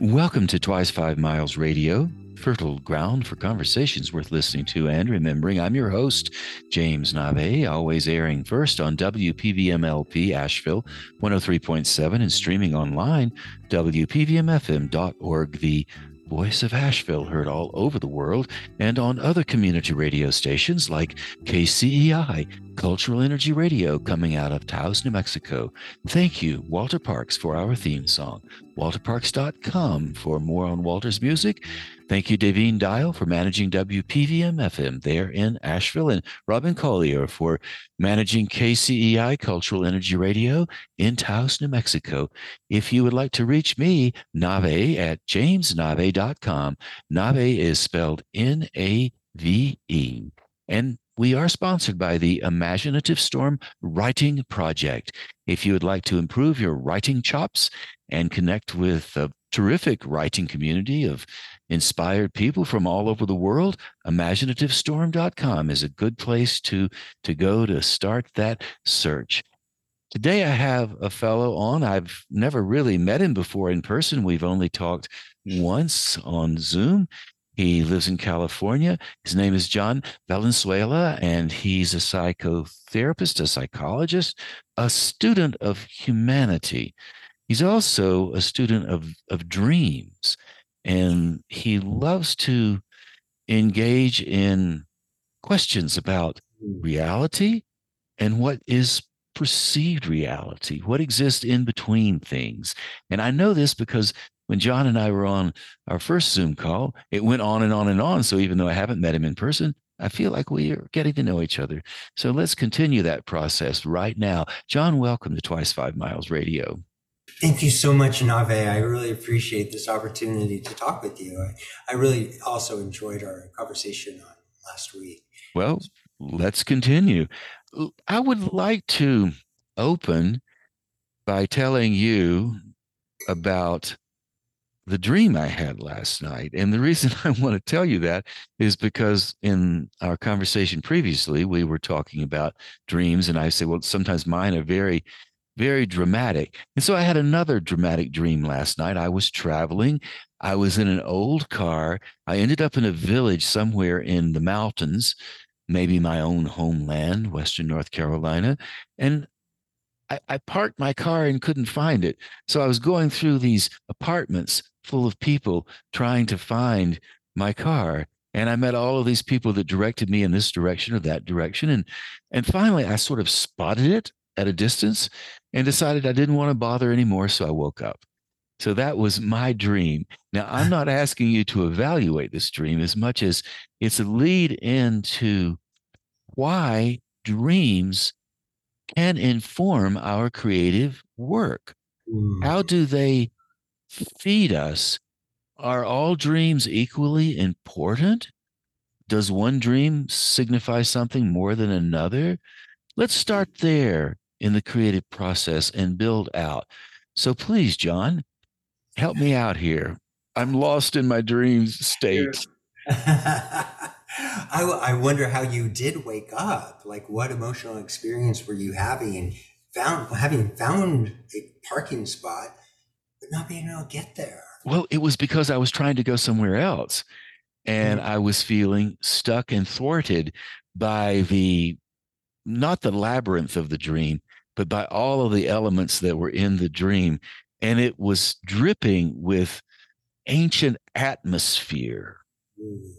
Welcome to Twice Five Miles Radio, fertile ground for conversations worth listening to and remembering. I'm your host, James Nave, always airing first on WPVMLP Asheville 103.7 and streaming online, WPVMFM.org, the Voice of Asheville, heard all over the world, and on other community radio stations like KCEI, Cultural Energy Radio, coming out of Taos, New Mexico. Thank you, Walter Parks, for our theme song. WalterParks.com for more on Walter's music. Thank you, Davine Dial, for managing WPVM FM there in Asheville, and Robin Collier for managing KCEI Cultural Energy Radio in Taos, New Mexico. If you would like to reach me, Nave at jamesnave.com. Nave is spelled N A V E. And we are sponsored by the Imaginative Storm Writing Project. If you would like to improve your writing chops and connect with a terrific writing community of inspired people from all over the world, imaginativestorm.com is a good place to, to go to start that search. Today, I have a fellow on. I've never really met him before in person. We've only talked once on Zoom. He lives in California. His name is John Valenzuela, and he's a psychotherapist, a psychologist, a student of humanity. He's also a student of, of dreams and he loves to engage in questions about hmm. reality and what is perceived reality, what exists in between things. And I know this because when John and I were on our first Zoom call, it went on and on and on. So even though I haven't met him in person, I feel like we are getting to know each other. So let's continue that process right now. John, welcome to Twice Five Miles Radio. Thank you so much, Nave. I really appreciate this opportunity to talk with you. I, I really also enjoyed our conversation on last week. Well, let's continue. I would like to open by telling you about the dream I had last night. And the reason I want to tell you that is because in our conversation previously, we were talking about dreams. And I said, well, sometimes mine are very very dramatic. And so I had another dramatic dream last night. I was traveling. I was in an old car. I ended up in a village somewhere in the mountains, maybe my own homeland, Western North Carolina. And I, I parked my car and couldn't find it. So I was going through these apartments full of people trying to find my car and i met all of these people that directed me in this direction or that direction and and finally i sort of spotted it at a distance and decided I didn't want to bother anymore. So I woke up. So that was my dream. Now, I'm not asking you to evaluate this dream as much as it's a lead into why dreams can inform our creative work. How mm. do they feed us? Are all dreams equally important? Does one dream signify something more than another? Let's start there in the creative process and build out. So please, John, help me out here. I'm lost in my dreams state. I, I wonder how you did wake up. Like, what emotional experience were you having and found having found a parking spot, but not being able to get there? Well, it was because I was trying to go somewhere else, and mm-hmm. I was feeling stuck and thwarted by the not the labyrinth of the dream, but by all of the elements that were in the dream. And it was dripping with ancient atmosphere. Mm.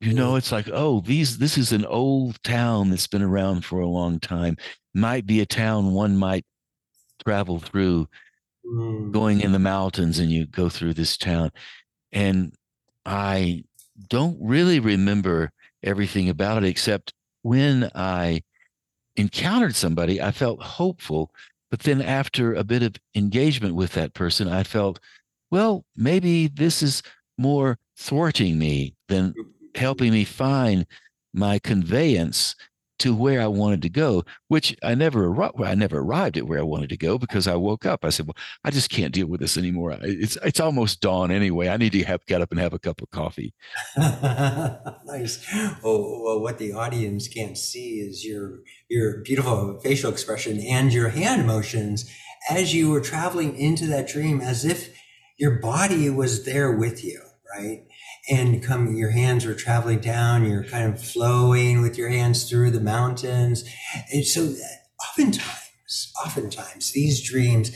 You know, it's like, oh, these this is an old town that's been around for a long time. Might be a town one might travel through going in the mm. mountains and you go through this town. And I don't really remember everything about it except when I encountered somebody, I felt hopeful. But then after a bit of engagement with that person, I felt, well, maybe this is more thwarting me than helping me find my conveyance to where I wanted to go, which I never I never arrived at where I wanted to go because I woke up. I said, "Well, I just can't deal with this anymore. It's it's almost dawn anyway. I need to have get up and have a cup of coffee." nice. Oh, well, what the audience can't see is your your beautiful facial expression and your hand motions as you were traveling into that dream, as if your body was there with you, right? And come, your hands were traveling down, you're kind of flowing with your hands through the mountains. And so oftentimes, oftentimes these dreams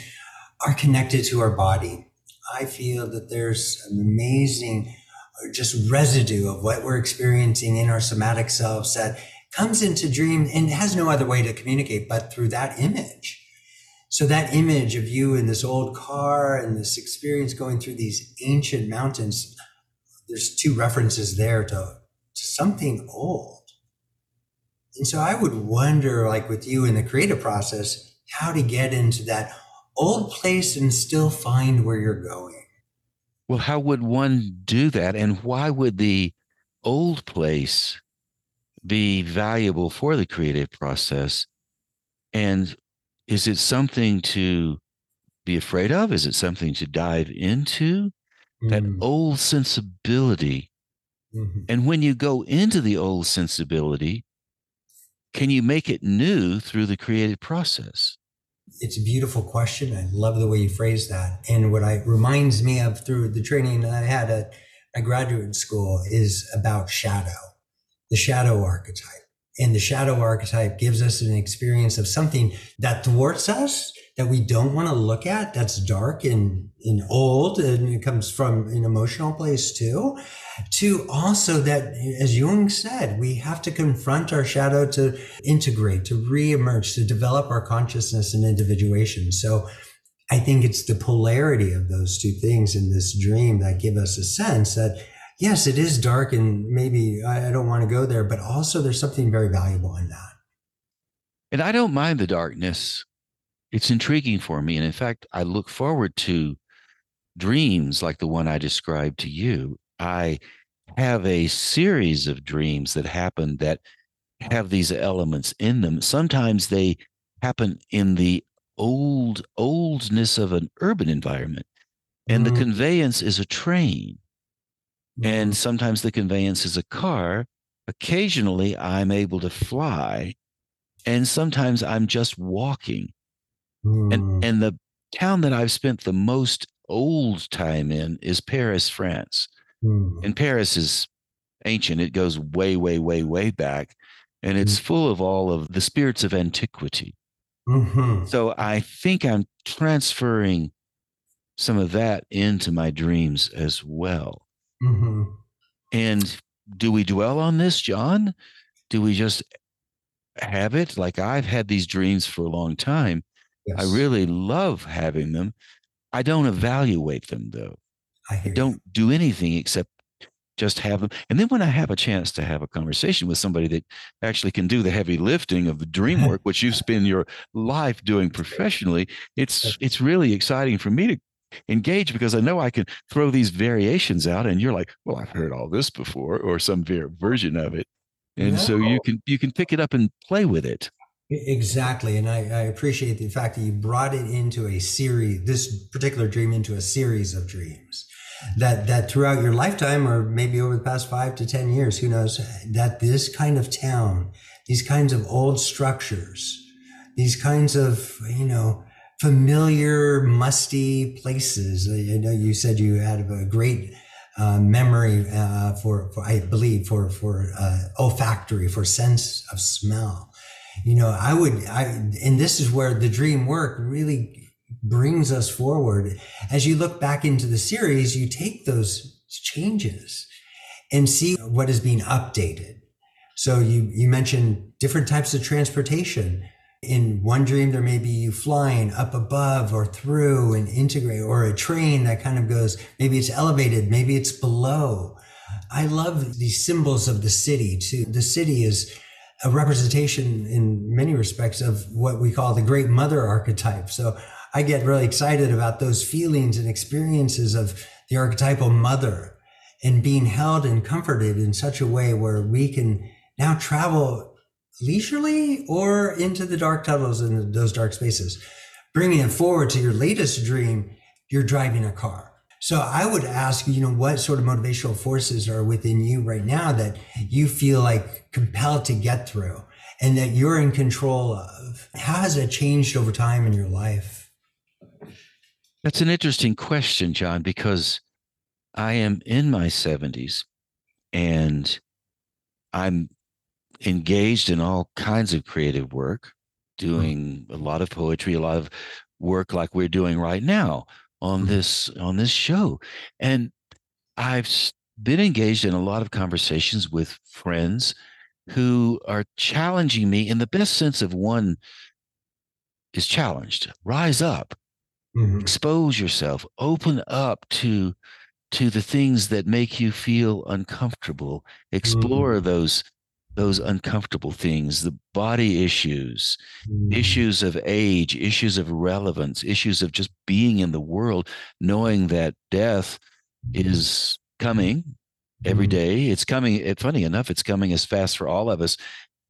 are connected to our body. I feel that there's an amazing uh, just residue of what we're experiencing in our somatic selves that comes into dream and has no other way to communicate but through that image. So that image of you in this old car and this experience going through these ancient mountains, there's two references there to, to something old. And so I would wonder, like with you in the creative process, how to get into that old place and still find where you're going. Well, how would one do that? And why would the old place be valuable for the creative process? And is it something to be afraid of? Is it something to dive into? That Mm, old sensibility. mhm. And when you go into the old sensibility, can you make it new through the creative process? It's a beautiful question. I love the way you phrase that. And what I reminds me of through the training that I had at my graduate school is about shadow, the shadow archetype. And the shadow archetype gives us an experience of something that thwarts us, that we don't want to look at, that's dark and, and old, and it comes from an emotional place too. To also that, as Jung said, we have to confront our shadow to integrate, to reemerge, to develop our consciousness and individuation. So I think it's the polarity of those two things in this dream that give us a sense that yes, it is dark and maybe I I don't want to go there, but also there's something very valuable in that. And I don't mind the darkness. It's intriguing for me. And in fact, I look forward to dreams like the one I described to you. I have a series of dreams that happen that have these elements in them. Sometimes they happen in the old oldness of an urban environment, and the Mm, conveyance is a train, and mm, sometimes the conveyance is a car. Occasionally, I'm able to fly, and sometimes I'm just walking. And mm, and the town that I've spent the most old time in is Paris, France. mm, And Paris is ancient. It goes way, way, way, way back. And mm, it's full of all of the spirits of antiquity. mhm, So I think I'm transferring some of that into my dreams as well. Mhm. And do we dwell on this, John? Do we just have it? Like I've had these dreams for a long time. I really love having them. I don't evaluate them though. I I don't do anything except just have them. And then when I have a chance to have a conversation with somebody that actually can do the heavy lifting of the dream work, which you've spent your life doing professionally, it's it's really exciting for me to engage because I know I can throw these variations out and you're like, well, I've heard all this before or some ver- version of it. And so you can you can pick it up and play with it. Exactly. And I, I appreciate the fact that you brought it into a series, this particular dream into a series of dreams. That that throughout your lifetime, or maybe over the past five to ten years, who knows, that this kind of town, these kinds of old structures, these kinds of, you know, familiar, musty places. I know you said you had a great uh, memory uh, for, for, I believe, for for uh, olfactory, for sense of smell. You know i would i and this is where the dream work really brings us forward. As you look back into the series you take those changes and see what is being updated. So you you mentioned different types of transportation in one dream there may be you flying up above or through and integrate or a train that kind of goes maybe it's elevated maybe it's below i love these symbols of the city too the city is a representation in many respects of what we call the great mother archetype. So I get really excited about those feelings and experiences of the archetypal mother and being held and comforted in such a way where we can now travel leisurely or into the dark tunnels and those dark spaces. Bringing it forward to your latest dream, you're driving a car. So I would ask, you know, what sort of motivational forces are within you right now that you feel like compelled to get through and that you're in control of? How has it changed over time in your life? That's an interesting question, John, because I am in my 70s and I'm engaged in all kinds of creative work, doing a lot of poetry, a lot of work like we're doing right now on Mhm. this on this show. And I've been engaged in a lot of conversations with friends who are challenging me in the best sense of one is challenged. Rise up, Mhm. expose yourself, open up to to the things that make you feel uncomfortable. Explore Mhm. those those uncomfortable things, the body issues, Mhm. issues of age, issues of relevance, issues of just being in the world, knowing that death is coming every Mhm. It's coming. It, funny enough, it's coming as fast for all of us.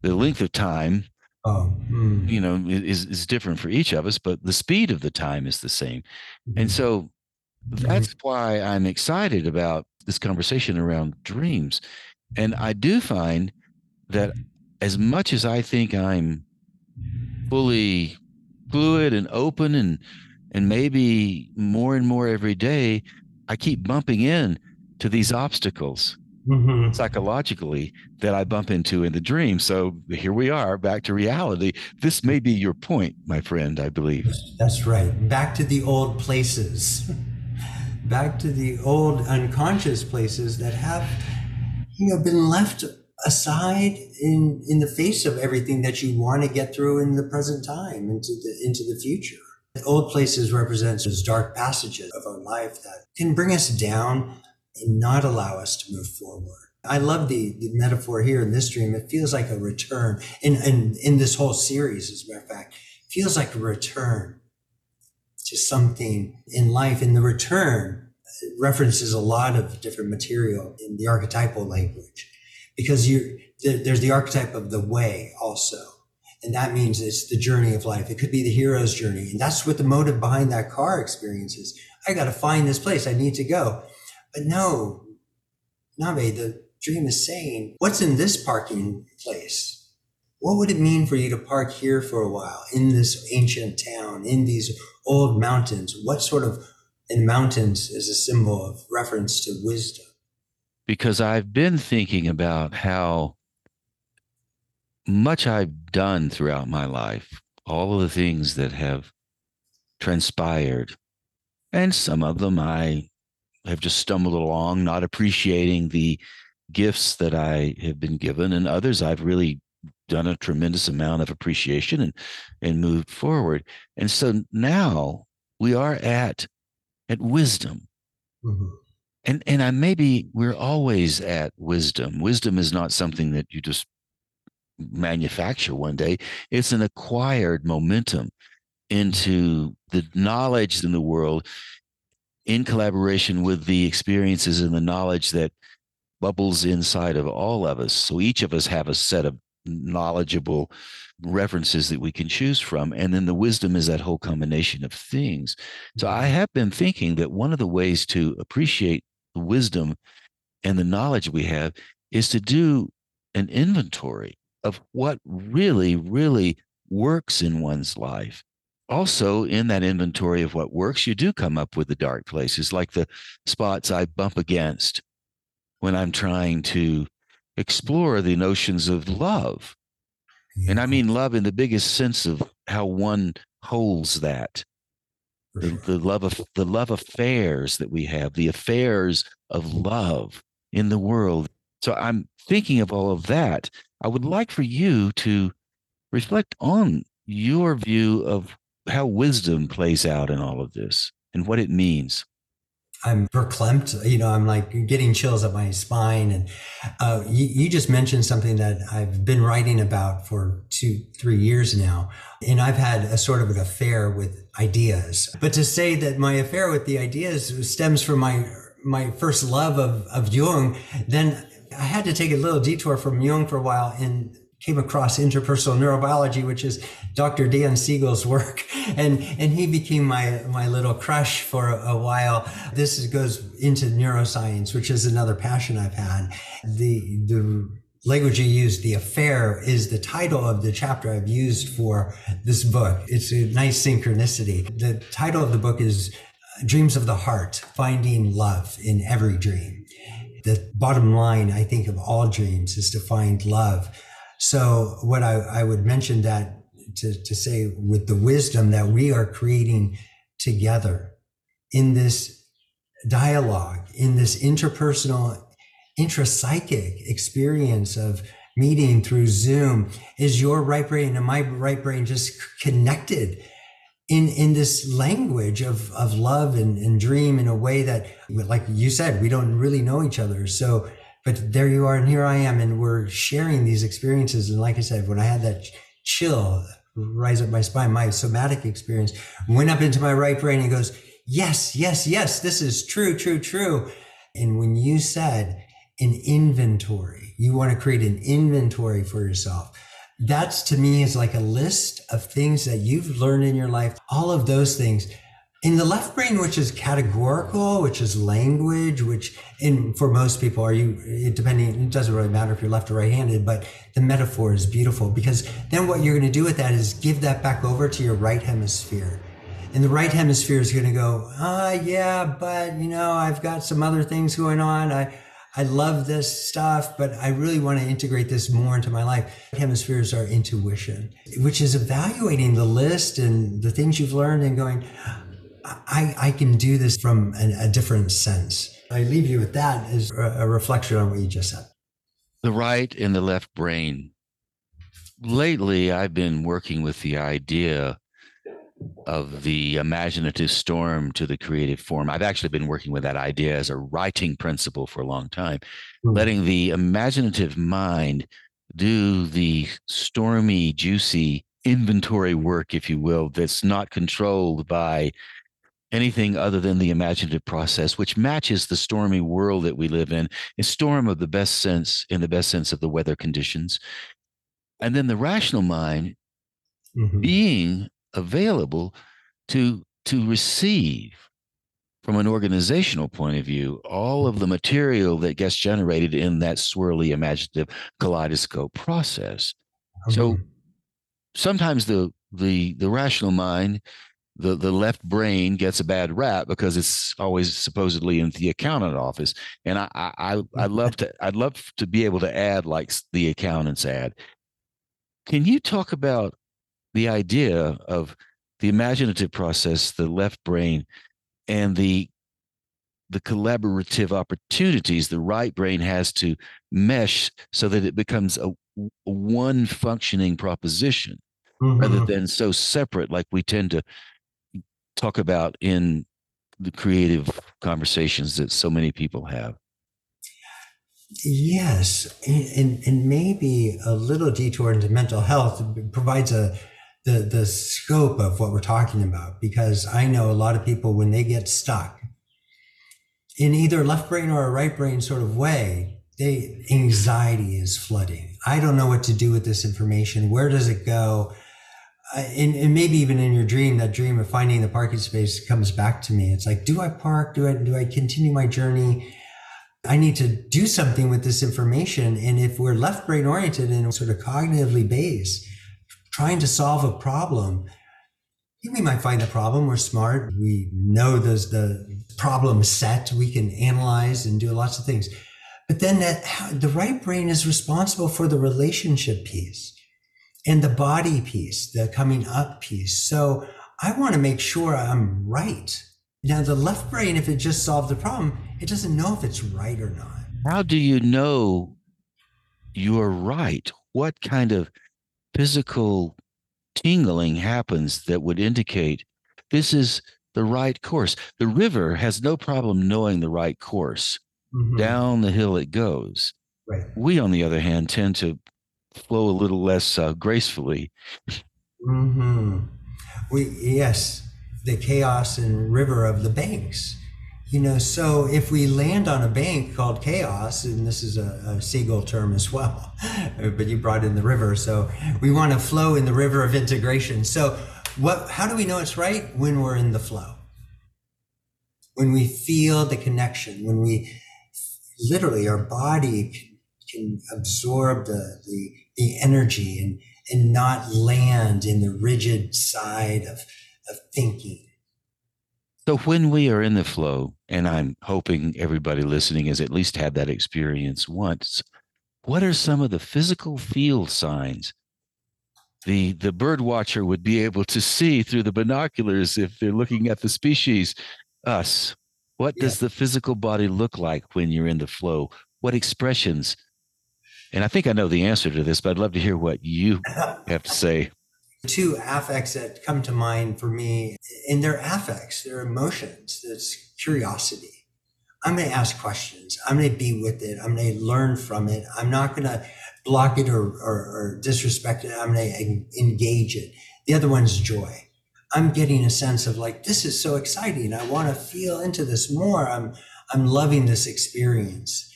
The length of time, Oh. mm. you know, is is different for each of us, but the speed of the time is the same. And so that's why I'm excited about this conversation around dreams. And I do find that as much as I think I'm fully fluid and open and and maybe more and more every day, I keep bumping in to these obstacles Mhm. psychologically that I bump into in the dream. So here we are back to reality. This may be your point, my friend, I believe. That's right. Back to the old places. Back to the old unconscious places that have, you know, been left aside in in the face of everything that you want to get through in the present time into the into the future. Old places represents those dark passages of our life that can bring us down and not allow us to move forward. I love the, the metaphor here in this dream. It feels like a return. In, in, in this whole series, as a matter of fact, feels like a return to something in life. And the return references a lot of different material in the archetypal language because you there's the archetype of the way also. And that means it's the journey of life. It could be the hero's journey. And that's what the motive behind that car experience is. I got to find this place. I need to go. But no, Nave, the dream is saying, what's in this parking place? What would it mean for you to park here for a while in this ancient town, in these old mountains? What sort of, and mountains is a symbol of reference to wisdom. Because I've been thinking about how much I've done throughout my life, all of the things that have transpired, and some of them I have just stumbled along, not appreciating the gifts that I have been given, and others I've really done a tremendous amount of appreciation and and moved forward. And so now we are at at wisdom. Mhm. And and I maybe we're always at wisdom. Wisdom is not something that you just manufacture one day. It's an acquired momentum into the knowledge in the world in collaboration with the experiences and the knowledge that bubbles inside of all of us. So each of us have a set of knowledgeable references that we can choose from. And then the wisdom is that whole combination of things. So I have been thinking that one of the ways to appreciate the wisdom and the knowledge we have is to do an inventory of what really, really works in one's life. Also, in that inventory of what works, you do come up with the dark places, like the spots I bump against when I'm trying to explore the notions of love. And I mean love in the biggest sense of how one holds that the, sure. the love of the love affairs that we have, the affairs of love in the world. So I'm thinking of all of that. I would like for you to reflect on your view of how wisdom plays out in all of this and what it means. I'm verklempt. You know, I'm like getting chills up my spine. And uh, you, you just mentioned something that I've been writing about for two, three years now. And I've had a sort of an affair with ideas. But to say that my affair with the ideas stems from my my first love of, of Jung, then I had to take a little detour from Jung for a while and came across interpersonal neurobiology, which is Dr. Dan Siegel's work. And, and he became my, my little crush for a, a while. This is, goes into neuroscience, which is another passion I've had. The, the language you use, the affair, is the title of the chapter I've used for this book. It's a nice synchronicity. The title of the book is uh, dreams of the heart, finding love in every dream. The bottom line, I think, of all dreams is to find love. So, what I, I would mention that to, to say with the wisdom that we are creating together in this dialogue, in this interpersonal, intrapsychic experience of meeting through Zoom, is your right brain and my right brain just connected in in this language of of love and, and dream in a way that like you said we don't really know each other. So but there you are and here i am and we're sharing these experiences and like i said when i had that chill rise up my spine my somatic experience went up into my right brain and goes yes yes yes this is true true true and when you said an inventory you want to create an inventory for yourself that's to me is like a list of things that you've learned in your life, all of those things. In the left brain, which is categorical, which is language, which in for most people are you depending it doesn't really matter if you're left or right handed, but the metaphor is beautiful because then what you're going to do with that is give that back over to your right hemisphere. And the right hemisphere is going to go, ah, yeah, but you know, I've got some other things going on. I I love this stuff, but I really want to integrate this more into my life. Hemispheres are intuition, which is evaluating the list and the things you've learned and going, I, I can do this from a, a different sense. I leave you with that as a reflection on what you just said. The right and the left brain. Lately, I've been working with the idea of the imaginative storm to the creative form. I've actually been working with that idea as a writing principle for a long time, mm-hmm. letting the imaginative mind do the stormy, juicy inventory work, if you will, that's not controlled by anything other than the imaginative process, which matches the stormy world that we live in, a storm of the best sense, in the best sense of the weather conditions. And then the rational mind mm-hmm. being available to to receive from an organizational point of view all of the material that gets generated in that swirly imaginative kaleidoscope process so sometimes the the the rational mind the the left brain gets a bad rap because it's always supposedly in the accountant office and i i i love to i'd love to be able to add like the accountants add can you talk about the idea of the imaginative process, the left brain, and the the collaborative opportunities the right brain has to mesh so that it becomes a, a one functioning proposition mm-hmm. rather than so separate like we tend to talk about in the creative conversations that so many people have yes and, and maybe a little detour into mental health provides a the the scope of what we're talking about because I know a lot of people when they get stuck in either left brain or a right brain sort of way, they anxiety is flooding. I don't know what to do with this information. Where does it go? And, and, maybe even in your dream, that dream of finding the parking space comes back to me. It's like, do I park? Do I do I continue my journey? I need to do something with this information. And if we're left brain oriented and sort of cognitively based, trying to solve a problem. We might find the problem. We're smart. We know there's the problem set. We can analyze and do lots of things. But then that the right brain is responsible for the relationship piece and the body piece, the coming up piece. So I want to make sure I'm right. Now, the left brain, if it just solved the problem, it doesn't know if it's right or not. How do you know you're right? What kind of physical tingling happens that would indicate this is the right course. The river has no problem knowing the right course. Mm-hmm. Down the hill it goes. Right. We, on the other hand, tend to flow a little less uh, gracefully. Mm-hmm. We yes, the chaos and river of the banks you know, so if we land on a bank called chaos, and this is a, a Siegel term as well, but you brought in the river, so we want to flow in the river of integration. So, what? How do we know it's right when we're in the flow? When we feel the connection, when we literally our body can, can absorb the, the the energy and and not land in the rigid side of of thinking. So when we are in the flow, and I'm hoping everybody listening has at least had that experience once, what are some of the physical field signs the the bird watcher would be able to see through the binoculars if they're looking at the species? Us. What does the physical body look like when you're in the flow? What expressions and i think i know the answer to this but i'd love to hear what you have to say two affects that come to mind for me and they're affects they're emotions it's curiosity i'm going to ask questions i'm going to be with it i'm going to learn from it i'm not going to block it or, or, or disrespect it. I'm going to engage it. The other one's joy. I'm getting a sense of like, this is so exciting. I want to feel into this more. I'm, I'm loving this experience.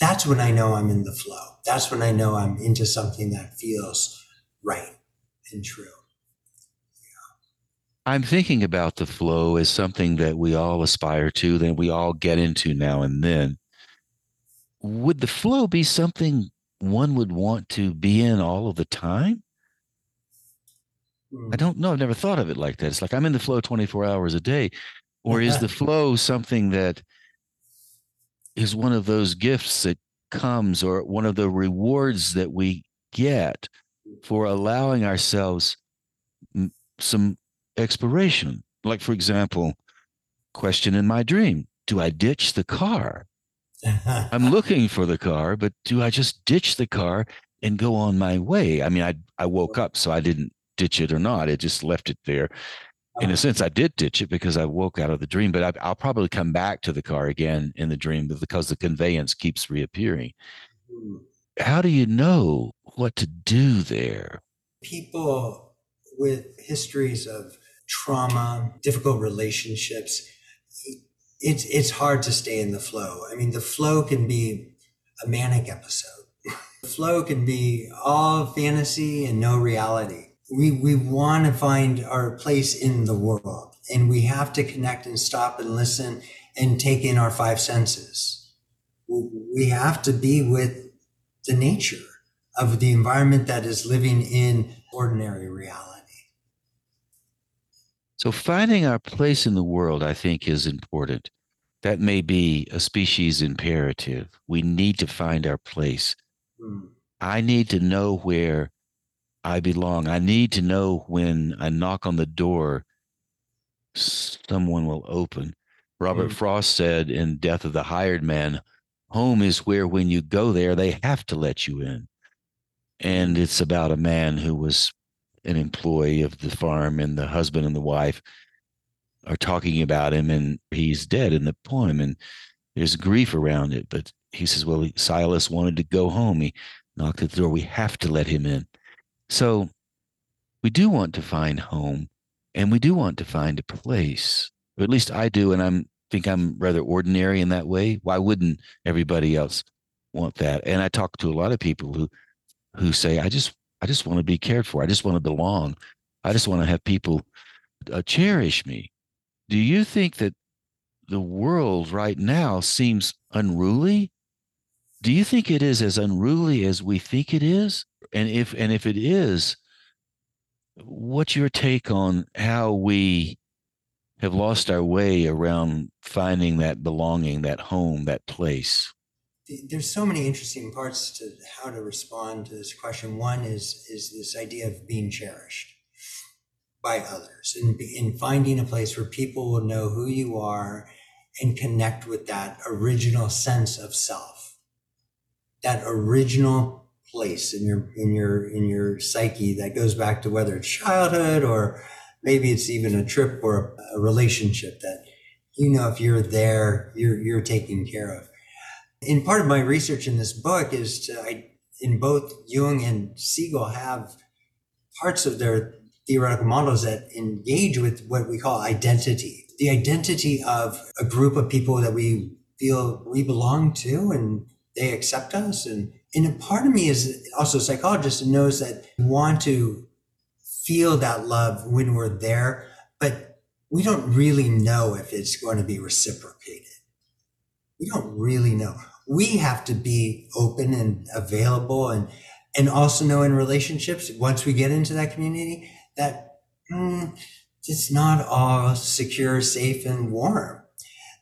That's when I know I'm in the flow. That's when I know I'm into something that feels right and true. I'm thinking about the flow as something that we all aspire to, that we all get into now and then. Would the flow be something one would want to be in all of the time? Hmm. I don't know. I've never thought of it like that. It's like I'm in the flow 24 hours a day. Or is the flow something that is one of those gifts that comes or one of the rewards that we get for allowing ourselves some exploration? Like, for example, question in my dream Do I ditch the car? I'm looking for the car, but do I just ditch the car and go on my way? I mean, I I woke up, so I didn't ditch it or not. It just left it there. In a uh-huh. sense, I did ditch it because I woke out of the dream, but I, will probably come back to the car again in the dream because the conveyance keeps reappearing. Hmm. How do you know what to do there? People with histories of trauma, difficult relationships, it's it's hard to stay in the flow. I mean, the flow can be a manic episode. the flow can be all fantasy and no reality. We we want to find our place in the world, and we have to connect and stop and listen and take in our five senses. We have to be with the nature of the environment that is living in ordinary reality. So finding our place in the world, I think, is important. That may be a species imperative. We need to find our place. Mm. I need to know where I belong. I need to know when I knock on the door, someone will open. Robert mm. Frost said in Death of the Hired Man, home is where when you go there, they have to let you in. And it's about a man who was an employee of the farm and the husband and the wife are talking about him and he's dead in the poem and there's grief around it but he says well silas wanted to go home he knocked at the door we have to let him in so we do want to find home and we do want to find a place or at least i do and i'm think i'm rather ordinary in that way why wouldn't everybody else want that and i talk to a lot of people who who say i just I just want to be cared for. I just want to belong. I just want to have people uh, cherish me. Do you think that the world right now seems unruly? Do you think it is as unruly as we think it is? And if and if it is, what's your take on how we have lost our way around finding that belonging, that home, that place? there's so many interesting parts to how to respond to this question. One is is this idea of being cherished by others and in finding a place where people will know who you are and connect with that original sense of self, that original place in your in your in your psyche that goes back to whether it's childhood or maybe it's even a trip or a, relationship that you know if you're there you're you're taken care of in part of my research in this book is to, I, in both Jung and Siegel have parts of their theoretical models that engage with what we call identity, the identity of a group of people that we feel we belong to and they accept us. And, and a part of me is also a psychologist and knows that we want to feel that love when we're there, but we don't really know if it's going to be reciprocated. We don't really know we have to be open and available and and also know in relationships once we get into that community that mm, it's not all secure, safe, and warm.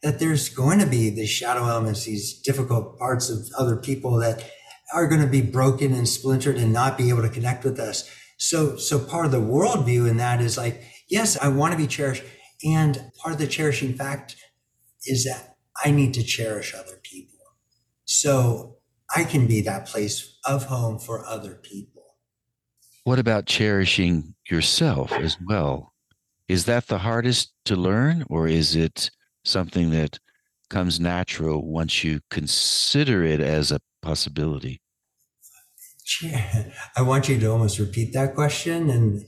That there's going to be the shadow elements, these difficult parts of other people that are going to be broken and splintered and not be able to connect with us. So, so part of the worldview in that is like, yes, I want to be cherished. And part of the cherishing fact is that I need to cherish other people. So I can be that place of home for other people. What about cherishing yourself as well? Is that the hardest to learn, or is it something that comes natural once you consider it as a possibility? I want you to almost repeat that question, and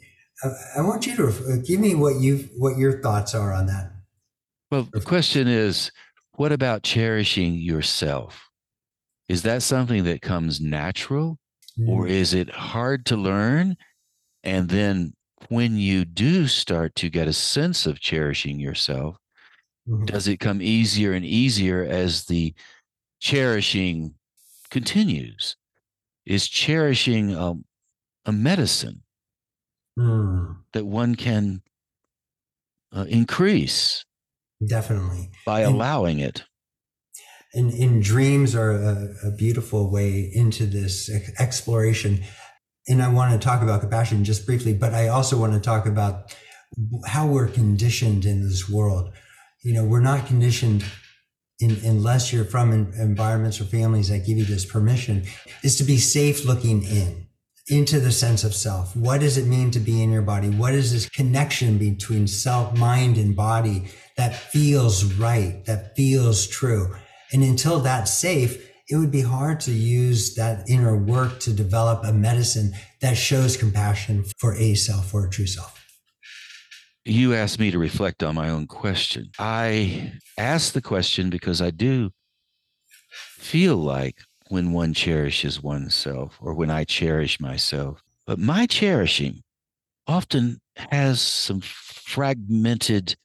I want you to give me what you what your thoughts are on that. Well, the question is, what about cherishing yourself? Is that something that comes natural, mm. or is it hard to learn? And then when you do start to get a sense of cherishing yourself, mm-hmm. does it come easier and easier as the cherishing continues? Is cherishing a, a medicine mm. that one can uh, increase? Definitely. By and, allowing it. And, and dreams are a, a beautiful way into this exploration and I want to talk about compassion just briefly, but I also want to talk about how we're conditioned in this world. You know, we're not conditioned in, unless you're from environments or families that give you this permission, is to be safe looking in into the sense of self. What does it mean to be in your body? What is this connection between self, mind, and body that feels right, that feels true? And until that's safe, it would be hard to use that inner work to develop a medicine that shows compassion for a self or a true self. You asked me to reflect on my own question. I asked the question because I do feel like when one cherishes oneself or when I cherish myself, but my cherishing often has some fragmented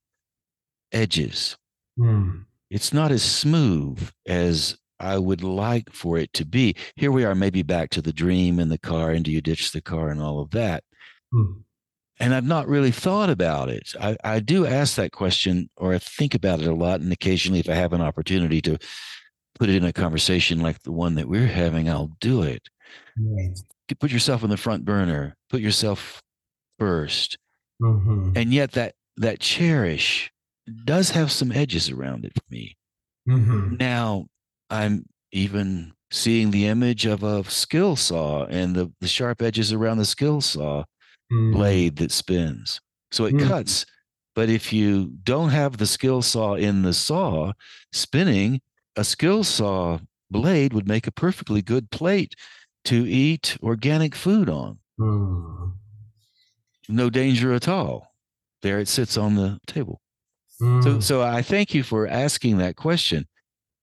edges. Mm. It's not as smooth as I would like for it to be. Here we are, maybe back to the dream and the car, and do you ditch the car and all of that. Hmm. And I've not really thought about it. I, I do ask that question, or I think about it a lot. And occasionally, if I have an opportunity to put it in a conversation like the one that we're having, I'll do it. Right. Put yourself in the front burner, put yourself 1st mm-hmm. And yet, that, that cherish does have some edges around it for me. Mm-hmm. Now, I'm even seeing the image of a skill saw and the, the sharp edges around the skill saw mm. blade that spins. So it mm. cuts. But if you don't have the skill saw in the saw spinning, a skill saw blade would make a perfectly good plate to eat organic food on. Mm. No danger at all. There it sits on the table. So, mm. so I thank you for asking that question.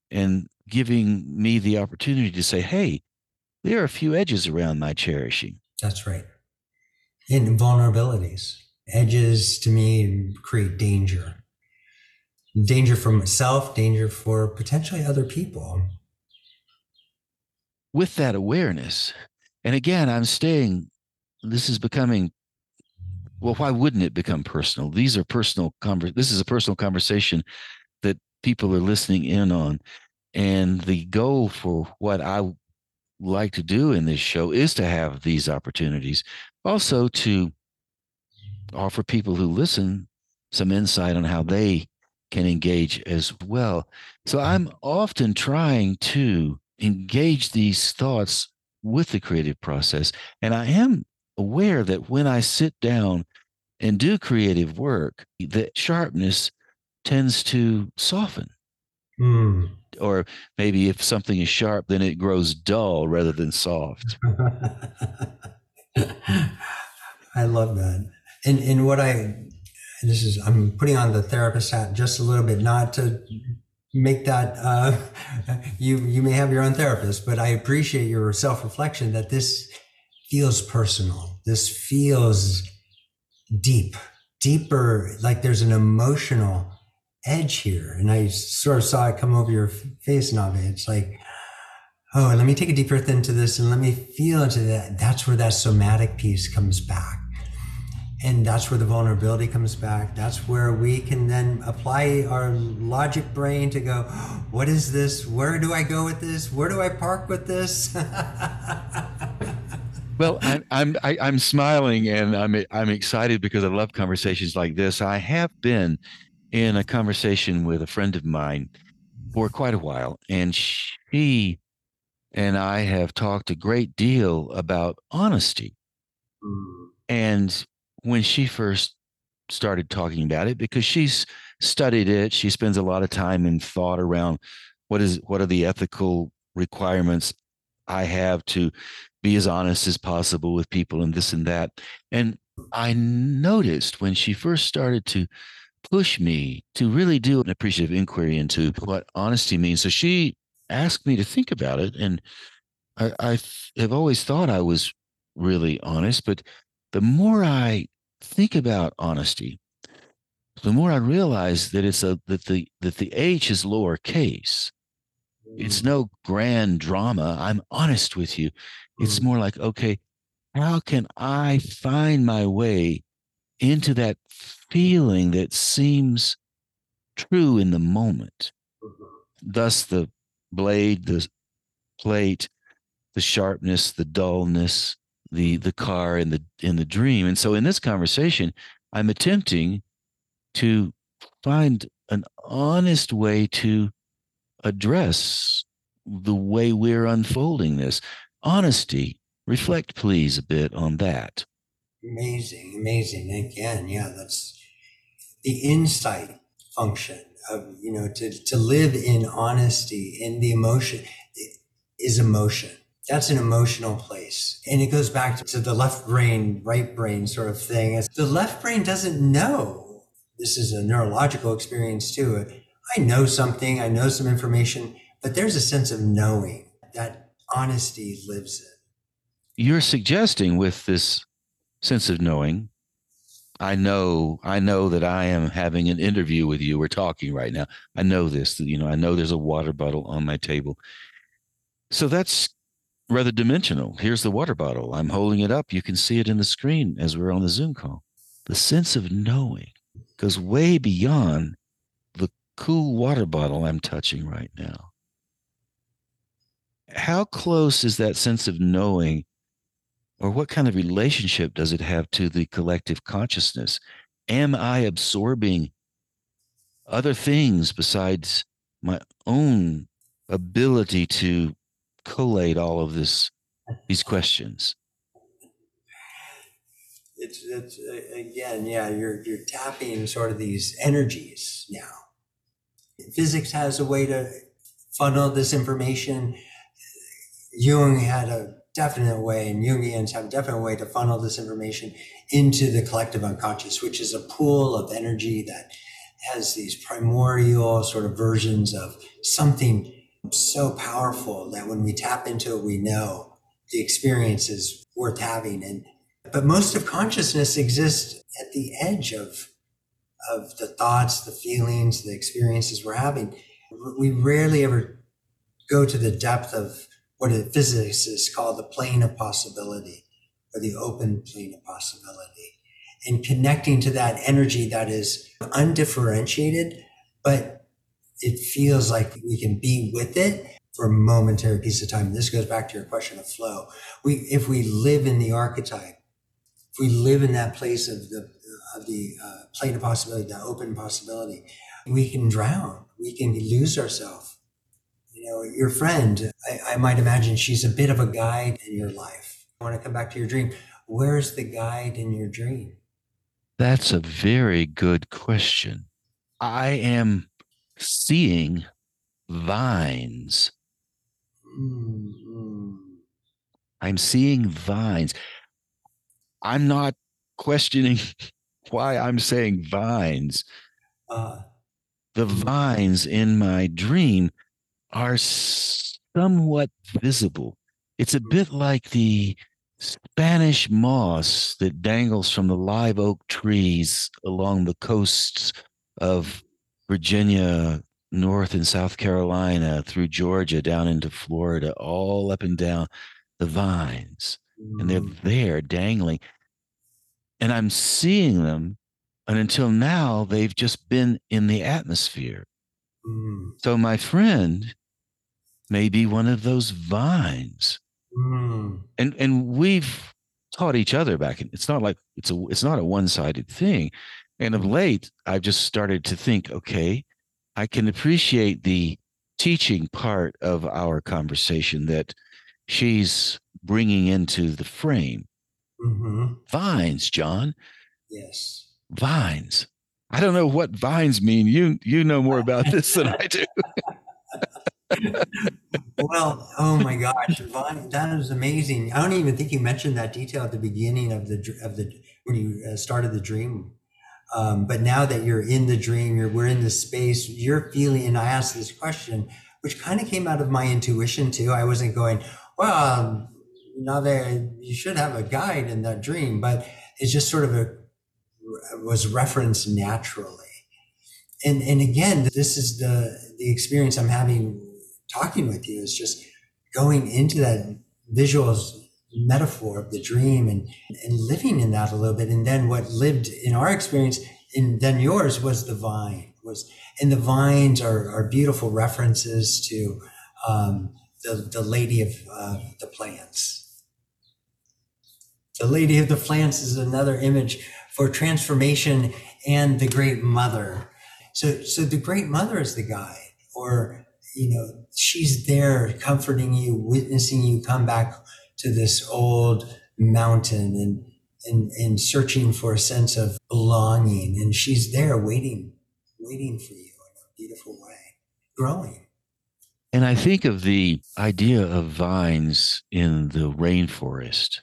And giving me the opportunity to say, hey, there are a few edges around my cherishing. That's right. And vulnerabilities. Edges to me create danger. Danger for myself, danger for potentially other people. With that awareness, and again, I'm staying, this is becoming, well, why wouldn't it become personal? These are personal, conver- this is a personal conversation that people are listening in on. And the goal for what I like to do in this show is to have these opportunities, also to offer people who listen some insight on how they can engage as well. So I'm often trying to engage these thoughts with the creative process. And I am aware that when I sit down and do creative work, the sharpness tends to soften. Mm. Or maybe if something is sharp, then it grows dull rather than soft. I love that. And and what I this is I'm putting on the therapist hat just a little bit, not to make that uh, you you may have your own therapist, but I appreciate your self reflection that this feels personal. This feels deep, deeper. Like there's an emotional edge here. And I sort of saw it come over your face, Nave. It's like, oh, let me take a deep breath into this and let me feel into that. That's where that somatic piece comes back. and that's where the vulnerability comes back that's where we can then apply our logic brain to go what is this where do i go with this where do i park with this well i'm i'm I, am i am smiling and i'm i'm excited because i love conversations like this i have been in a conversation with a friend of mine for quite a while and she and i have talked a great deal about honesty mm. and when she first started talking about it because she's studied it she spends a lot of time and thought around what is what are the ethical requirements i have to be as honest as possible with people and this and that and i noticed when she first started to push me to really do an appreciative inquiry into what honesty means so she asked me to think about it and i, I have always thought i was really honest but the more I think about honesty, the more I realize that it's a that the that the H is lowercase. It's mm. no grand drama. I'm honest with you. It's mm. more like, okay, how can I find my way into that feeling that seems true in the moment? Mm-hmm. Thus, the blade, the plate, the sharpness, the dullness, the the car and the in the dream and so in this conversation i'm attempting to find an honest way to address the way we're unfolding this honesty reflect please a bit on that amazing amazing again yeah that's the insight function of you know to to live in honesty in the emotion is emotion that's an emotional place. And it goes back to the left brain, right brain sort of thing. The left brain doesn't know. This is a neurological experience too. I know something, I know some information, but there's a sense of knowing that honesty lives in. You're suggesting with this sense of knowing, I know, I know that I am having an interview with you. We're talking right now. I know this, you know, I know there's a water bottle on my table. So that's rather dimensional. Here's the water bottle. I'm holding it up. You can see it in the screen as we're on the Zoom call. The sense of knowing goes way beyond the cool water bottle I'm touching right now. How close is that sense of knowing, or what kind of relationship does it have to the collective consciousness? Am I absorbing other things besides my own ability to collate all of this these questions? It's it's again yeah you're you're tapping sort of these energies now. Physics has a way to funnel this information. Jung had a definite way and jungians have a definite way to funnel this information into the collective unconscious which is a pool of energy that has these primordial sort of versions of something so powerful that when we tap into it, we know the experience is worth having. And but most of consciousness exists at the edge of of the thoughts, the feelings, the experiences we're having. We rarely ever go to the depth of what a physicist call the plane of possibility or the open plane of possibility and connecting to that energy that is undifferentiated, but it feels like we can be with it for a momentary piece of time. This goes back to your question of flow. We, if we live in the archetype, if we live in that place of the of the uh, plane of possibility, that open possibility, we can drown. We can lose ourselves. You know, your friend, I, I might imagine she's a bit of a guide in your life. I want to come back to your dream. Where's the guide in your dream? That's a very good question. I am seeing vines. Mm-hmm. I'm seeing vines. I'm not questioning why I'm saying vines. Uh, the vines in my dream are somewhat visible. It's a bit like the Spanish moss that dangles from the live oak trees along the coasts of Virginia, North and South Carolina, through Georgia, down into Florida, all up and down the vines. Mm. And they're mm. there dangling. and I'm seeing them. And until now, they've just been in the atmosphere. Mm. So my friend may be one of those vines. Mm. And and we've taught each other back in it's not like it's a it's not a one-sided thing. And of late, I've just started to think, okay, I can appreciate the teaching part of our conversation that she's bringing into the frame. hmm Vines, John, Yes. vines. I don't know what vines mean. You you know more about this than I do. Well, oh my gosh, that is amazing. I don't even think you mentioned that detail at the beginning of the of the when you uh, started the dream. Um, but now that you're in the dream, you're we're in this space. You're feeling, and I asked this question, which kind of came out of my intuition too. I wasn't going, well, now that you should have a guide in that dream, but it's just sort of a was referenced naturally. And and again, this is the the experience I'm having talking with you is just going into that visual metaphor of the dream and and living in that a little bit. And then what lived in our experience and then yours was the vine was and the vines are, are beautiful references to um, the, the lady of uh, the plants. The lady of the plants is another image for transformation and the great mother. So, so the great mother is the guide, or you know, she's there comforting you, witnessing you come back to this old mountain and and and searching for a sense of belonging, and she's there waiting, waiting for you in a beautiful way, growing. And I think of the idea of vines in the rainforest,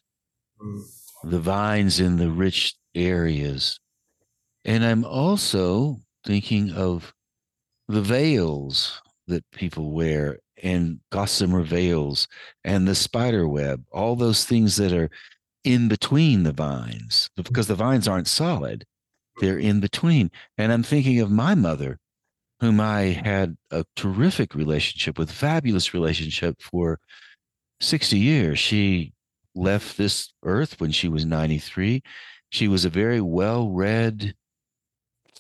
Mm. the vines in the rich areas. And I'm also thinking of the veils that people wear and gossamer veils and the spider web, all those things that are in between the vines because the vines aren't solid. They're in between. And I'm thinking of my mother, whom I had a terrific relationship with, fabulous relationship for 60 years. She left this earth when she was 93. She was a very well read,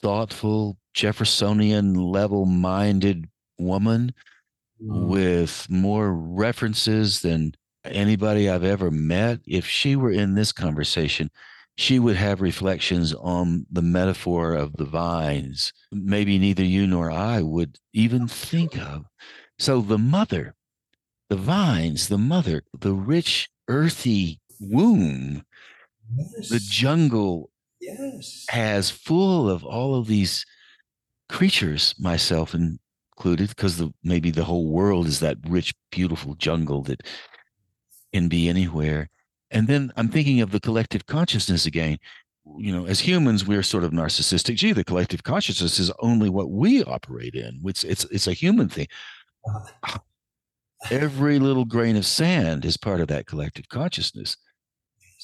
thoughtful, Jeffersonian level minded woman Mm. with more references than anybody I've ever met. If she were in this conversation, she would have reflections on the metaphor of the vines, maybe neither you nor I would even think of. So the mother, the vines, the mother, the rich, earthy womb, Yes. the jungle yes. has full of all of these creatures, myself included, because the maybe the whole world is that rich, beautiful jungle that can be anywhere. And then I'm thinking of the collective consciousness again. You know, as humans, we're sort of narcissistic. Gee, the collective consciousness is only what we operate in. It's it's it's a human thing. Every little grain of sand is part of that collective consciousness.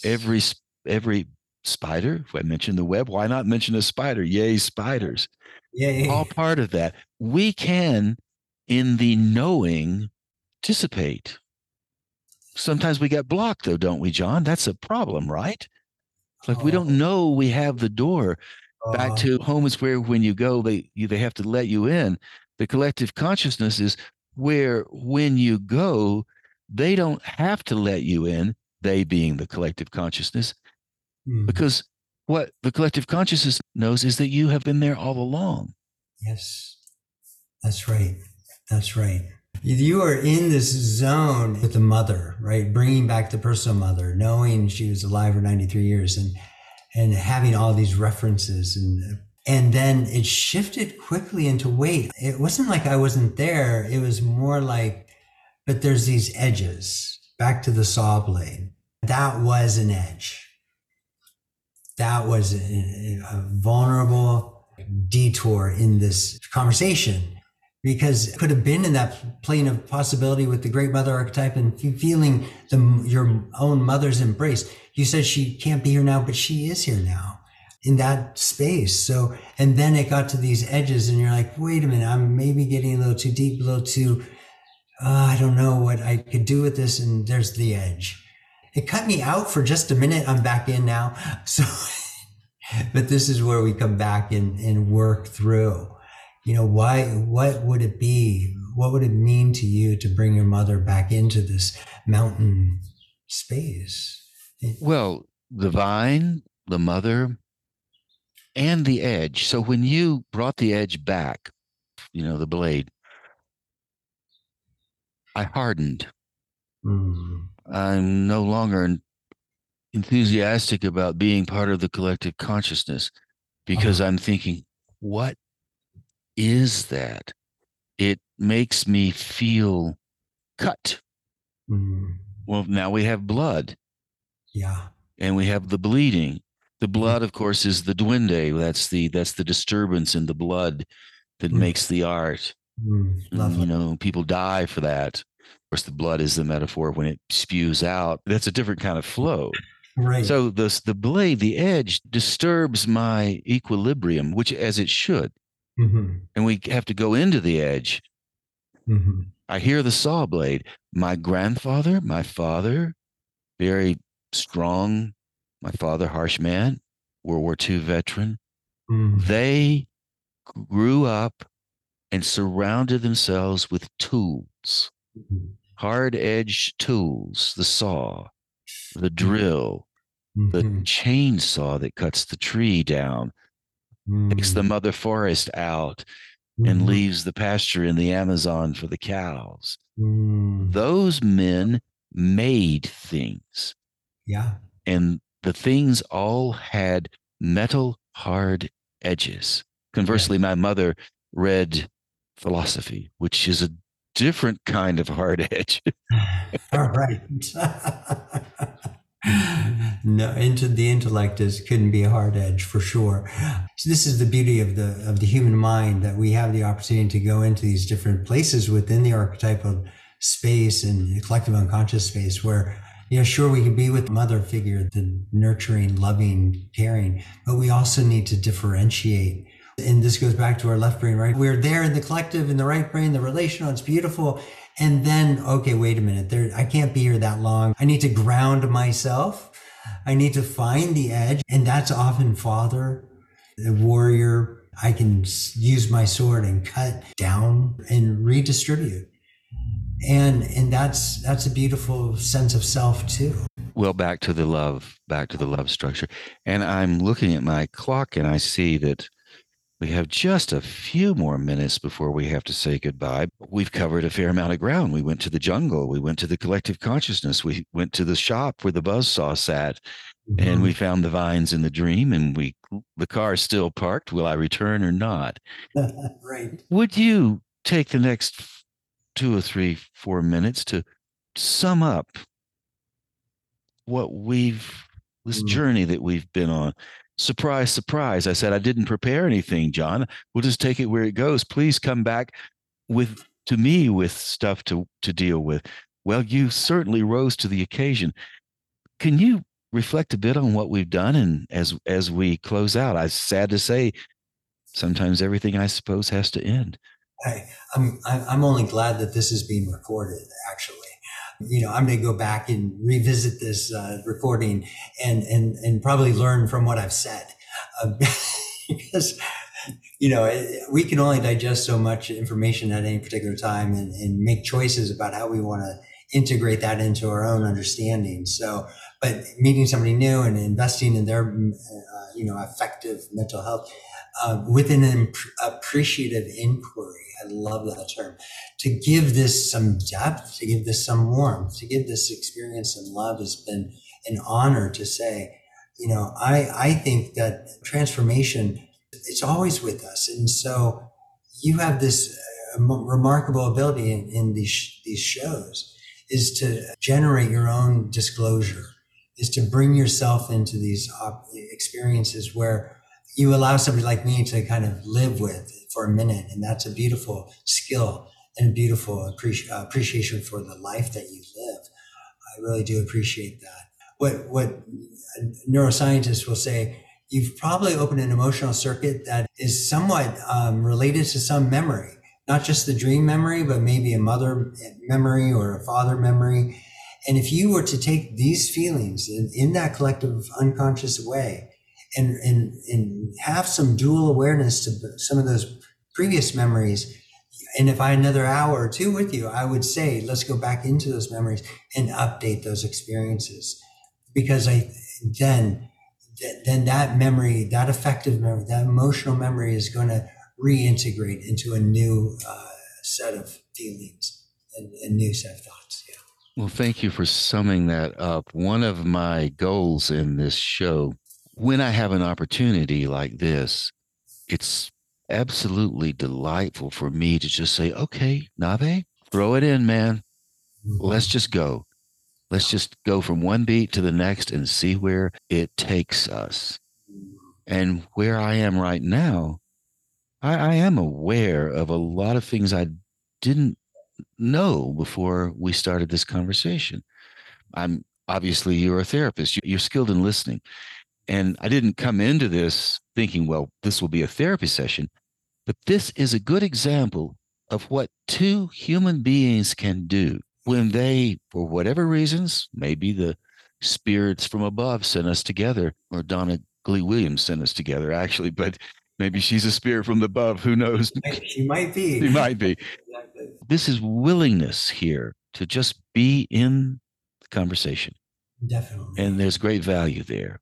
Every every spider. If I mentioned the web, why not mention a spider? Yay, spiders! Yeah, yeah, all part of that. We can, in the knowing, dissipate. Sometimes we get blocked, though, don't we, John? That's a problem, right? Like we Oh. don't know we have the door back Uh, to home is where when you go, they you, they have to let you in. The collective consciousness is where when you go, they don't have to let you in. They being the collective consciousness, mm, because what the collective consciousness knows is that you have been there all along. yes, that's right. That's right. You are in this zone with the mother, right? Bringing back the personal mother, knowing she was alive for 93 years and, and having all these references and, and then it shifted quickly into wait. It wasn't like I wasn't there. It was more like, but there's these edges back to the saw blade. That was an edge. That was a, a vulnerable detour in this conversation because it could have been in that plane of possibility with the great mother archetype and feeling the your own mother's embrace. You said she can't be here now, but she is here now in that space. So, and then it got to these edges, and you're like, wait a minute, I'm maybe getting a little too deep, a little too. Uh, I don't know what I could do with this, and there's the edge. It cut me out for just a minute. I'm back in now. So but this is where we come back and, and work through. You know, why, what would it be? What would it mean to you to bring your mother back into this mountain space? Well, the vine, the mother, and the edge. So when you brought the edge back, you know, the blade, I hardened. Mm, I'm no longer enthusiastic about being part of the collective consciousness because Uh-huh. I'm thinking, what is that? It makes me feel cut. mm, Well, now we have blood yeah. and we have the bleeding. The blood, of course, is the duende. That's the that's the disturbance in the blood that Mm. makes the art. Mm, lovely. you know, people die for that. Course, the blood is the metaphor when it spews out. That's a different kind of flow. right. So the the blade, the edge, disturbs my equilibrium, which as it should. hmm And we have to go into the edge. hmm I hear the saw blade. My grandfather, my father, very strong. My father, harsh man, World War II veteran. mm, They grew up and surrounded themselves with tools, mhm, hard edged tools, the saw, the drill, the mhm, chainsaw that cuts the tree down, takes the mm, mother forest out and mhm, leaves the pasture in the Amazon for the cows. mm. Those men made things, Yeah. and the things all had metal hard edges. Conversely, my mother read philosophy, which is a different kind of hard edge. All right. no, into the intellect is couldn't be a hard edge for sure. So this is the beauty of the of the human mind that we have the opportunity to go into these different places within the archetypal space and the collective unconscious space where you know sure we can be with the mother figure the nurturing loving caring but we also need to differentiate and this goes back to our left brain right? We're there in the collective in the right brain the relational it's beautiful. And then okay wait a minute there i can't be here that long. I need to ground myself. I need to find the edge. And that's often father the warrior. I can use my sword and cut down and redistribute. And and that's that's a beautiful sense of self too. Well, back to the love, back to the love structure. And I'm looking at my clock and I see that we have just a few more minutes before we have to say goodbye. We've covered a fair amount of ground. We went to the jungle, we went to the collective consciousness, we went to the shop where the buzzsaw sat, and we found the vines in the dream, and we the car is still parked. Will I return or not? right Would you take the next two or three, four minutes to sum up what we've this Mm. journey that we've been on? Surprise, surprise. I said I didn't prepare anything, John. We'll just take it where it goes. Please come back with to me with stuff to to deal with. Well, you certainly rose to the occasion. Can you reflect a bit on what we've done and as as we close out? I'm sad to say sometimes everything I suppose has to end. I, I'm I'm I'm only glad that this is being recorded. Actually, you know, I'm going to go back and revisit this uh, recording and and and probably learn from what I've said, uh, because you know we can only digest so much information at any particular time and, and make choices about how we want to integrate that into our own understanding. So, but meeting somebody new and investing in their uh, you know effective mental health uh, with an imp- appreciative inquiry. I love that term. To give this some depth, to give this some warmth, to give this experience some love has been an honor to say, you know, I, I think that transformation, it's always with us. And so you have this uh, remarkable ability in, in these, these shows is to generate your own disclosure, is to bring yourself into these op- experiences where you allow somebody like me to kind of live with for a minute. And that's a beautiful skill and a beautiful appreci- appreciation for the life that you live. I really do appreciate that. What, what neuroscientists will say, you've probably opened an emotional circuit that is somewhat um, related to some memory, not just the dream memory, but maybe a mother memory or a father memory. And if you were to take these feelings in, in that collective unconscious way and, and, and have some dual awareness to some of those previous memories. And if I had another hour or two with you, I would say, let's go back into those memories and update those experiences. Because I then then that memory, that affective memory, that emotional memory is going to reintegrate into a new uh, set of feelings and a new set of thoughts. Yeah. Well, thank you for summing that up. One of my goals in this show, when I have an opportunity like this, it's absolutely delightful for me to just say, okay, Nave, throw it in, man. Let's just go. Let's just go from one beat to the next and see where it takes us. And where I am right now, I, I am aware of a lot of things I didn't know before we started this conversation. I'm obviously you're a therapist, you're skilled in listening. And I didn't come into this thinking, well, this will be a therapy session. But this is a good example of what two human beings can do when they, for whatever reasons, maybe the spirits from above sent us together, or Donna Glee Williams sent us together, actually, but maybe she's a spirit from above. Who knows? She might be. She might be. This is willingness here to just be in the conversation. Definitely. And there's great value there.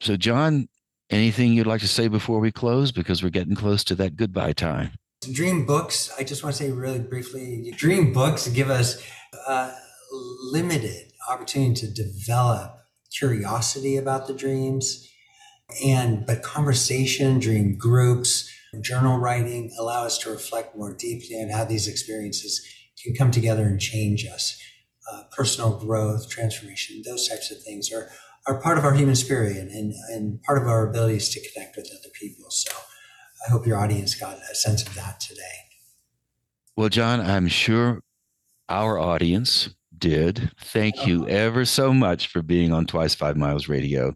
So, John, anything you'd like to say before we close? Because we're getting close to that goodbye time. Dream books, I just want to say really briefly dream books give us a limited opportunity to develop curiosity about the dreams and but conversation dream groups journal writing allow us to reflect more deeply on how these experiences can come together and change us uh, personal growth transformation those types of things are are part of our human spirit and, and part of our abilities to connect with other people so i hope your audience got a sense of that today well john i'm sure our audience did. Thank you ever so much for being on Twice Five Miles Radio.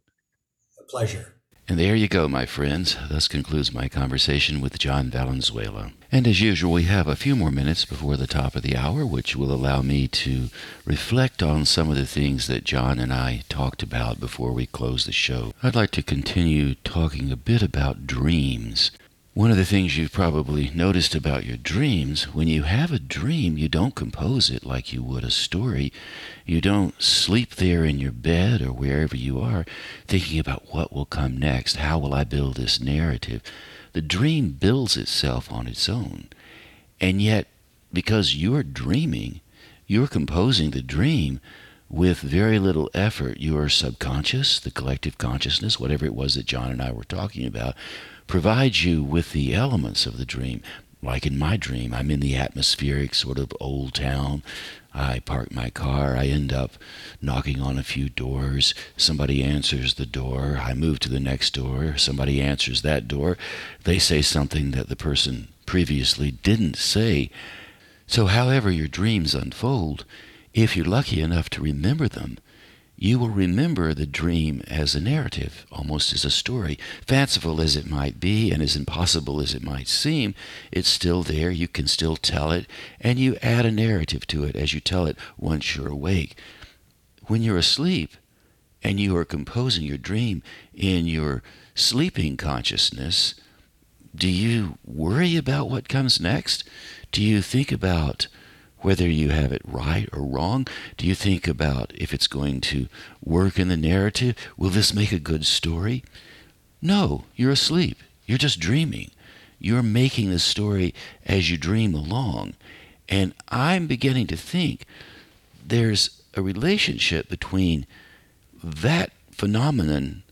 A pleasure. And there you go, my friends. Thus concludes my conversation with John Valenzuela. And as usual, we have a few more minutes before the top of the hour, which will allow me to reflect on some of the things that John and I talked about before we close the show. I'd like to continue talking a bit about dreams. One of the things you've probably noticed about your dreams, when you have a dream, you don't compose it like you would a story. You don't sleep there in your bed or wherever you are thinking about what will come next. How will I build this narrative? The dream builds itself on its own. And yet, because you're dreaming, you're composing the dream with very little effort. Your subconscious, the collective consciousness, whatever it was that John and I were talking about, provides you with the elements of the dream. Like in my dream, I'm in the atmospheric sort of old town. I park my car. I end up knocking on a few doors. Somebody answers the door. I move to the next door. Somebody answers that door. They say something that the person previously didn't say. So, however your dreams unfold, if you're lucky enough to remember them, you will remember the dream as a narrative, almost as a story. Fanciful as it might be and as impossible as it might seem, it's still there. You can still tell it, and you add a narrative to it as you tell it once you're awake. When you're asleep and you are composing your dream in your sleeping consciousness, do you worry about what comes next? Do you think about whether you have it right or wrong? Do you think about if it's going to work in the narrative? Will this make a good story? No, you're asleep. You're just dreaming. You're making the story as you dream along. And I'm beginning to think there's a relationship between that phenomenon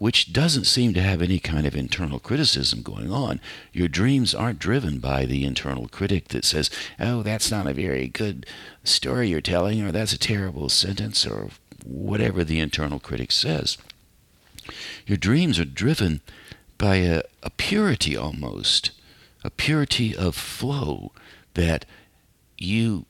which doesn't seem to have any kind of internal criticism going on. Your dreams aren't driven by the internal critic that says, oh, that's not a very good story you're telling, or that's a terrible sentence, or whatever the internal critic says. Your dreams are driven by a, a purity almost, a purity of flow that you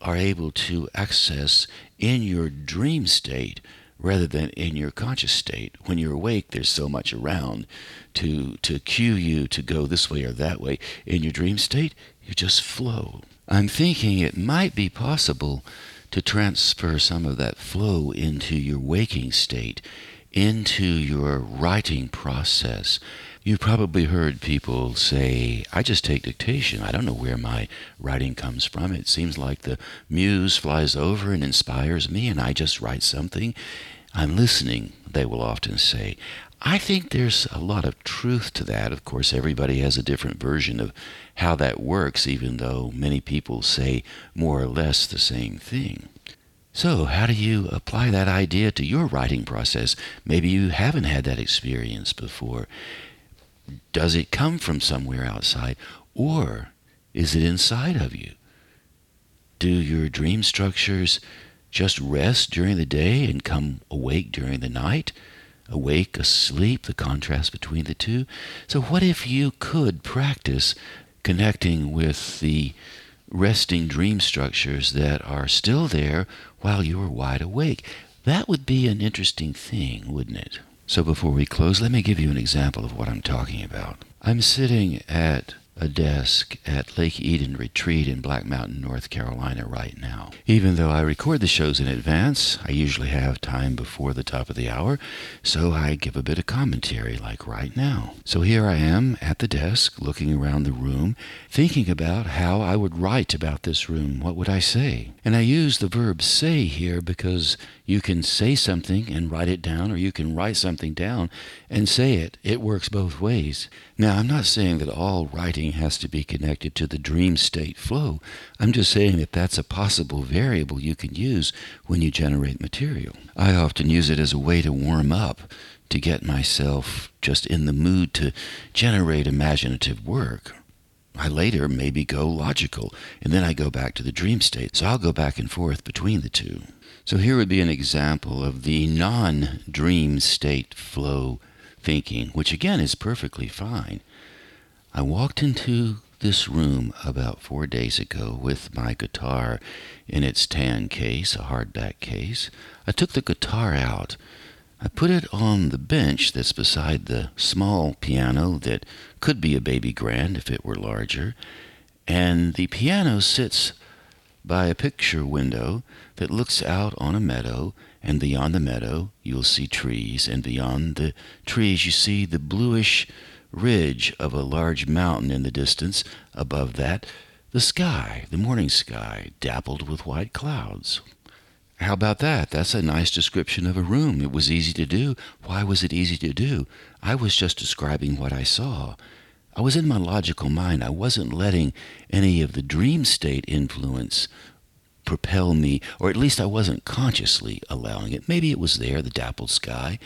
are able to access in your dream state rather than in your conscious state. When you're awake, there's so much around to, to cue you to go this way or that way. In your dream state, you just flow. I'm thinking it might be possible to transfer some of that flow into your waking state into your writing process. You've probably heard people say, I just take dictation. I don't know where my writing comes from. It seems like the muse flies over and inspires me, and I just write something. I'm listening, they will often say. I think there's a lot of truth to that. Of course, everybody has a different version of how that works, even though many people say more or less the same thing. So, how do you apply that idea to your writing process? Maybe you haven't had that experience before. Does it come from somewhere outside, or is it inside of you? Do your dream structures just rest during the day and come awake during the night? Awake, asleep, the contrast between the two. So, what if you could practice connecting with the resting dream structures that are still there while you are wide awake? That would be an interesting thing, wouldn't it? So, before we close, let me give you an example of what I'm talking about. I'm sitting at a desk at Lake Eden Retreat in Black Mountain, North Carolina right now. Even though I record the shows in advance, I usually have time before the top of the hour, so I give a bit of commentary like right now. So here I am at the desk, looking around the room, thinking about how I would write about this room. What would I say? And I use the verb say here because you can say something and write it down, or you can write something down and say it. It works both ways. Now, I'm not saying that all writing has to be connected to the dream state flow. I'm just saying that that's a possible variable you can use when you generate material. I often use it as a way to warm up, to get myself just in the mood to generate imaginative work. I later maybe go logical, and then I go back to the dream state. So I'll go back and forth between the two. So here would be an example of the non dream state flow thinking, which again is perfectly fine. I walked into this room about four days ago with my guitar in its tan case, a hardback case. I took the guitar out. I put it on the bench that's beside the small piano that could be a baby grand if it were larger, and the piano sits by a picture window that looks out on a meadow, and beyond the meadow you'll see trees, and beyond the trees you see the bluish ridge of a large mountain in the distance. Above that, the sky, the morning sky, dappled with white clouds. How about that? That's a nice description of a room. It was easy to do. Why was it easy to do? I was just describing what I saw. I was in my logical mind. I wasn't letting any of the dream state influence propel me, or at least I wasn't consciously allowing it. Maybe it was there, the dappled sky.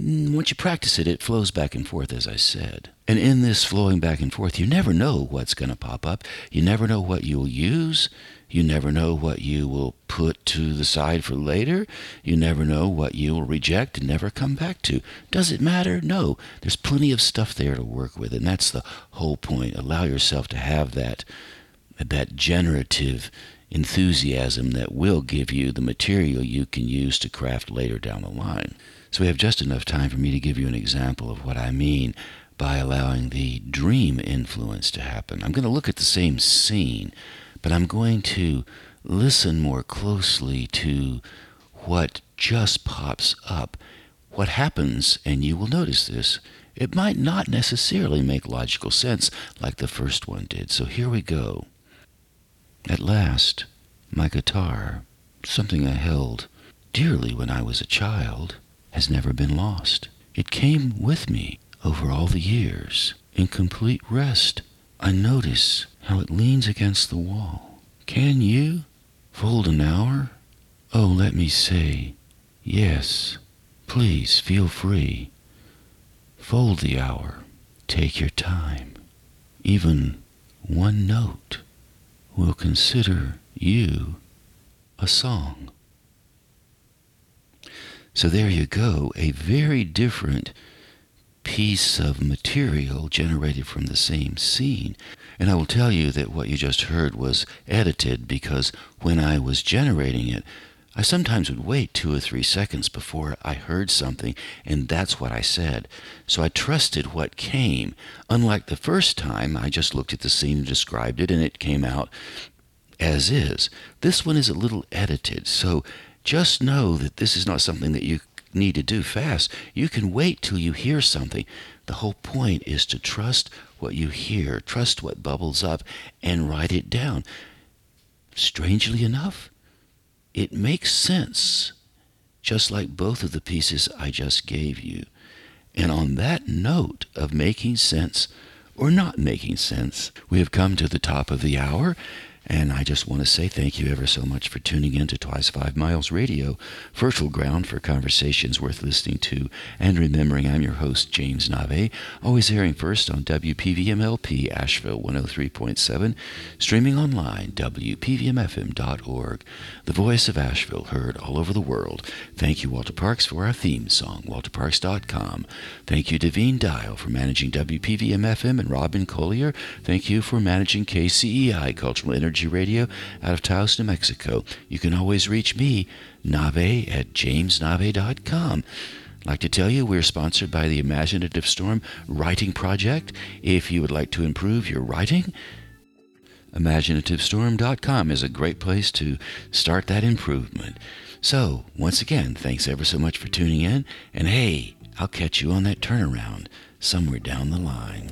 Mm, once you practice it, it flows back and forth, as I said. And in this flowing back and forth, you never know what's going to pop up. You never know what you'll use. You never know what you will put to the side for later. You never know what you will reject and never come back to. Does it matter? No. There's plenty of stuff there to work with, and that's the whole point. Allow yourself to have that that generative enthusiasm that will give you the material you can use to craft later down the line. So we have just enough time for me to give you an example of what I mean by allowing the dream influence to happen. I'm going to look at the same scene, but I'm going to listen more closely to what just pops up. What happens, and you will notice this, it might not necessarily make logical sense like the first one did. So here we go. At last, my guitar, something I held dearly when I was a child, has never been lost. It came with me over all the years. In complete rest, I notice how it leans against the wall. Can you fold an hour? Oh, let me say, yes. Please feel free. Fold the hour. Take your time. Even one note will consider you a song. So there you go, a very different piece of material generated from the same scene. And I will tell you that what you just heard was edited because when I was generating it, I sometimes would wait two or three seconds before I heard something, and that's what I said. So I trusted what came. Unlike the first time, I just looked at the scene and described it, and it came out as is. This one is a little edited, so just know that this is not something that you need to do fast. You can wait till you hear something. The whole point is to trust what you hear, trust what bubbles up, and write it down. Strangely enough, it makes sense, just like both of the pieces I just gave you. And on that note of making sense or not making sense, we have come to the top of the hour. And I just want to say thank you ever so much for tuning in to Twice Five Miles Radio, fertile ground for conversations worth listening to. And remembering I'm your host, James Nave, always airing first on WPVMLP Asheville 103.7, streaming online, WPVMFM.org. The voice of Asheville heard all over the world. Thank you, Walter Parks, for our theme song, walterparks.com. Thank you, Devine Dial, for managing WPVMFM, and Robin Collier. Thank you for managing KCEI Cultural Energy Energy Radio out of Taos, New Mexico. You can always reach me, Nave at jamesnave.com. I'd like to tell you we're sponsored by the Imaginative Storm Writing Project. If you would like to improve your writing, imaginativestorm.com is a great place to start that improvement. So, once again, thanks ever so much for tuning in, and hey, I'll catch you on that turnaround somewhere down the line.